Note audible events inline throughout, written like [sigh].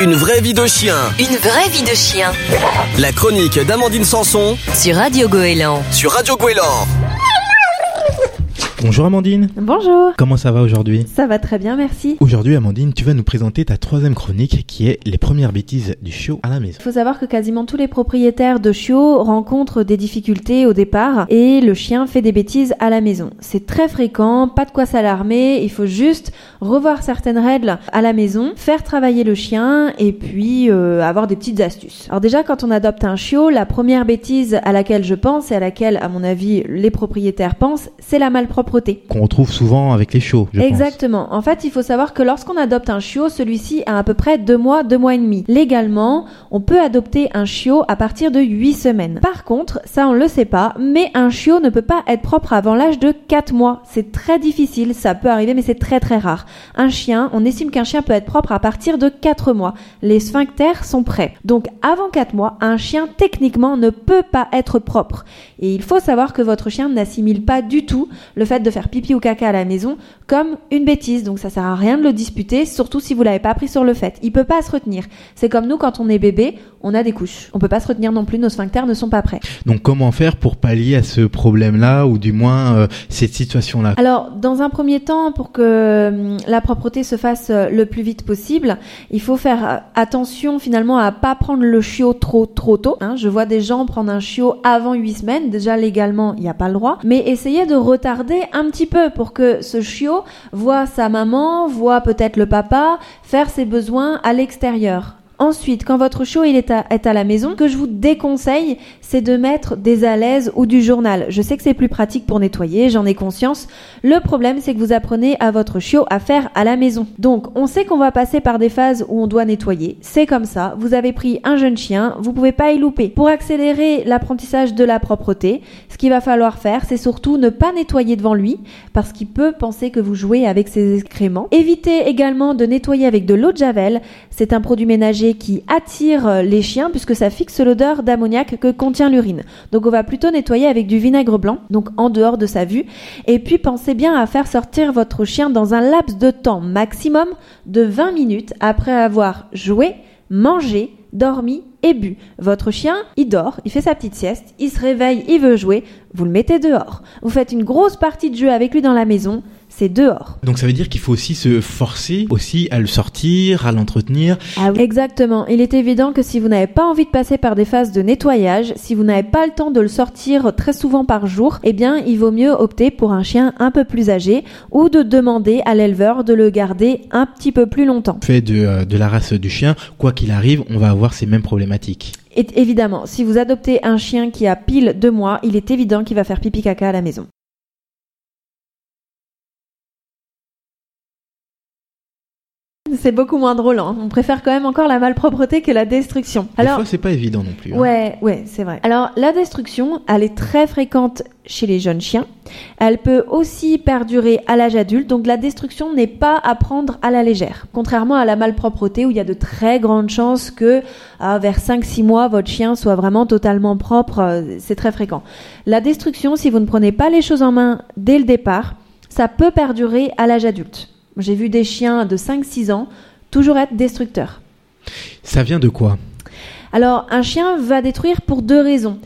Une vraie vie de chien. Une vraie vie de chien. La chronique d'Amandine Sanson Sur Radio Goéland. sur Radio Gouélan. Bonjour Amandine. Bonjour. Comment ça va aujourd'hui Ça va très bien, merci. Aujourd'hui Amandine, tu vas nous présenter ta troisième chronique qui est les premières bêtises du chiot à la maison. Il faut savoir que quasiment tous les propriétaires de chiots rencontrent des difficultés au départ et le chien fait des bêtises à la maison. C'est très fréquent, pas de quoi s'alarmer, il faut juste revoir certaines règles à la maison, faire travailler le chien et puis euh, avoir des petites astuces. Alors déjà quand on adopte un chiot, la première bêtise à laquelle je pense et à laquelle à mon avis les propriétaires pensent, c'est la malpropreté. Qu'on retrouve souvent avec les chiots, je pense. Exactement. En fait, il faut savoir que lorsqu'on adopte un chiot, celui-ci a à peu près deux mois, deux mois et demi. Légalement, on peut adopter un chiot à partir de huit semaines. Par contre, ça on le sait pas, mais un chiot ne peut pas être propre avant l'âge de quatre mois. C'est très difficile, ça peut arriver, mais c'est très très rare. Un chien, on estime qu'un chien peut être propre à partir de quatre mois. Les sphincters sont prêts. Donc avant quatre mois, un chien techniquement ne peut pas être propre. Et il faut savoir que votre chien n'assimile pas du tout le fait de faire pipi ou caca à la maison comme une bêtise. Donc ça sert à rien de le disputer, surtout si vous l'avez pas pris sur le fait. Il peut pas se retenir. C'est comme nous quand on est bébé, on a des couches. On peut pas se retenir non plus, nos sphincters ne sont pas prêts. Donc comment faire pour pallier à ce problème-là ou du moins euh, cette situation-là? Alors, dans un premier temps, pour que hum, la propreté se fasse euh, le plus vite possible, il faut faire euh, attention finalement à pas prendre le chiot trop trop tôt. hein. Je vois des gens prendre un chiot avant 8 semaines. Déjà légalement, il n'y a pas le droit. Mais essayez de retarder un petit peu pour que ce chiot voit sa maman, voit peut-être le papa faire ses besoins à l'extérieur. Ensuite, quand votre chiot il est à, est à la maison, ce que je vous déconseille, c'est de mettre des alaises ou du journal. Je sais que c'est plus pratique pour nettoyer, j'en ai conscience. Le problème, c'est que vous apprenez à votre chiot à faire à la maison. Donc, on sait qu'on va passer par des phases où on doit nettoyer. C'est comme ça. Vous avez pris un jeune chien, vous pouvez pas y louper. Pour accélérer l'apprentissage de la propreté, ce qu'il va falloir faire, c'est surtout ne pas nettoyer devant lui, parce qu'il peut penser que vous jouez avec ses excréments. Évitez également de nettoyer avec de l'eau de javel. C'est un produit ménager qui attire euh, les chiens puisque ça fixe l'odeur d'ammoniac que contient l'urine. Donc on va plutôt nettoyer avec du vinaigre blanc, donc en dehors de sa vue. Et puis pensez bien à faire sortir votre chien dans un laps de temps maximum de 20 minutes après avoir joué, mangé, dormi et bu. Votre chien, il dort, il fait sa petite sieste, il se réveille, il veut jouer, vous le mettez dehors. Vous faites une grosse partie de jeu avec lui dans la maison, c'est dehors. Donc ça veut dire qu'il faut aussi se forcer aussi à le sortir, à l'entretenir. Ah Exactement. Il est évident que si vous n'avez pas envie de passer par des phases de nettoyage, si vous n'avez pas le temps de le sortir très souvent par jour, eh bien, il vaut mieux opter pour un chien un peu plus âgé ou de demander à l'éleveur de le garder un petit peu plus longtemps. Fait de, euh, de la race du chien, quoi qu'il arrive, on va avoir ces mêmes problématiques. Et évidemment, si vous adoptez un chien qui a pile deux mois, il est évident qu'il va faire pipi caca à la maison. C'est beaucoup moins drôle. hein. On préfère quand même encore la malpropreté que la destruction. Des fois, c'est pas évident non plus. hein. Ouais, ouais, c'est vrai. Alors, la destruction, elle est très fréquente chez les jeunes chiens. Elle peut aussi perdurer à l'âge adulte, donc la destruction n'est pas à prendre à la légère. Contrairement à la malpropreté, où il y a de très grandes chances que ah, vers 5-6 mois, votre chien soit vraiment totalement propre, euh, c'est très fréquent. La destruction, si vous ne prenez pas les choses en main dès le départ, ça peut perdurer à l'âge adulte. J'ai vu des chiens de 5-6 ans toujours être destructeurs. Ça vient de quoi? Alors, un chien va détruire pour deux raisons.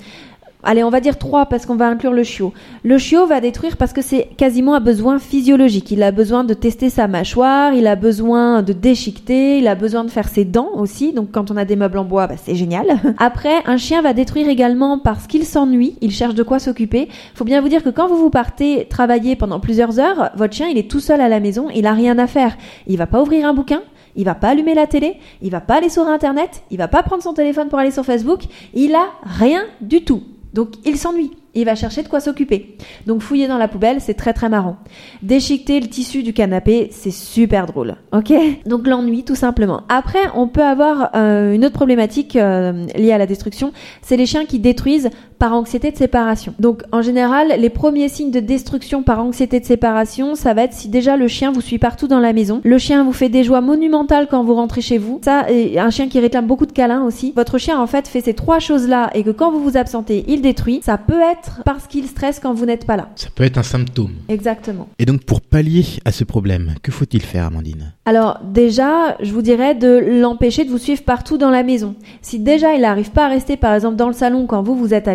Allez, on va dire trois parce qu'on va inclure le chiot. Le chiot va détruire parce que c'est quasiment un besoin physiologique. Il a besoin de tester sa mâchoire, il a besoin de déchiqueter, il a besoin de faire ses dents aussi. Donc quand on a des meubles en bois, bah, c'est génial. [laughs] Après, un chien va détruire également parce qu'il s'ennuie, il cherche de quoi s'occuper. Faut bien vous dire que quand vous vous partez travailler pendant plusieurs heures, votre chien il est tout seul à la maison, il a rien à faire. Il va pas ouvrir un bouquin, il va pas allumer la télé, il va pas aller sur internet, il va pas prendre son téléphone pour aller sur Facebook, il a rien du tout. Donc il s'ennuie. Il va chercher de quoi s'occuper. Donc fouiller dans la poubelle, c'est très très marrant. Déchiqueter le tissu du canapé, c'est super drôle. Ok? Donc l'ennui, tout simplement. Après, on peut avoir euh, une autre problématique euh, liée à la destruction, c'est les chiens qui détruisent par anxiété de séparation. Donc en général, les premiers signes de destruction par anxiété de séparation, ça va être si déjà le chien vous suit partout dans la maison, le chien vous fait des joies monumentales quand vous rentrez chez vous, ça et un chien qui réclame beaucoup de câlins aussi. Votre chien en fait fait ces trois choses-là et que quand vous vous absentez, il détruit. Ça peut être parce qu'il stresse quand vous n'êtes pas là. Ça peut être un symptôme. Exactement. Et donc pour pallier à ce problème, que faut-il faire Amandine? Alors déjà, je vous dirais de l'empêcher de vous suivre partout dans la maison. Si déjà il n'arrive pas à rester par exemple dans le salon quand vous vous êtes à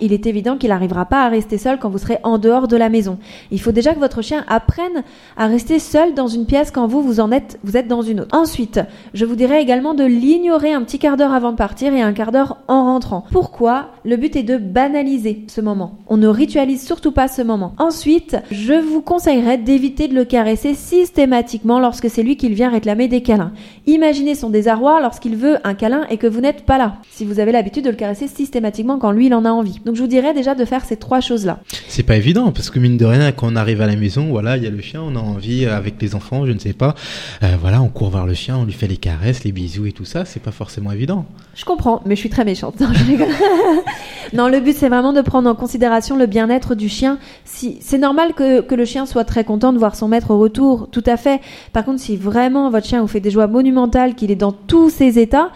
il est évident qu'il n'arrivera pas à rester seul quand vous serez en dehors de la maison. Il faut déjà que votre chien apprenne à rester seul dans une pièce quand vous vous en êtes vous êtes dans une autre. Ensuite, je vous dirais également de l'ignorer un petit quart d'heure avant de partir et un quart d'heure en rentrant. Pourquoi Le but est de banaliser ce moment. On ne ritualise surtout pas ce moment. Ensuite, je vous conseillerais d'éviter de le caresser systématiquement lorsque c'est lui qui vient réclamer des câlins. Imaginez son désarroi lorsqu'il veut un câlin et que vous n'êtes pas là. Si vous avez l'habitude de le caresser systématiquement quand lui il en a envie. Donc je vous dirais déjà de faire ces trois choses-là. C'est pas évident parce que mine de rien, quand on arrive à la maison, voilà, il y a le chien, on a envie euh, avec les enfants, je ne sais pas, euh, voilà, on court vers le chien, on lui fait les caresses, les bisous et tout ça, c'est pas forcément évident. Je comprends, mais je suis très méchante. [laughs] Non, je [laughs] non, le but c'est vraiment de prendre en considération le bien-être du chien. Si c'est normal que, que le chien soit très content de voir son maître au retour, tout à fait. Par contre, si vraiment votre chien vous fait des joies monumentales, qu'il est dans tous ses états,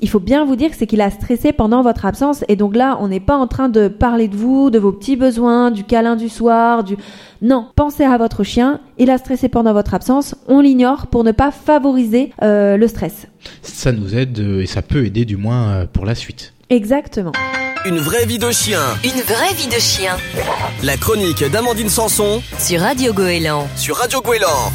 il faut bien vous dire que c'est qu'il a stressé pendant votre absence. Et donc là, on n'est pas en train de parler de vous, de vos petits besoins, du câlin du soir, du non. Pensez à votre chien. Il a stressé pendant votre absence. On l'ignore pour ne pas favoriser euh, le stress. Ça nous aide euh, et ça peut aider du moins euh, pour la suite. Exactement. Une vraie vie de chien. Une vraie vie de chien La chronique d'Amandine Sanson sur Radio Goéland. sur Radio Gouélan.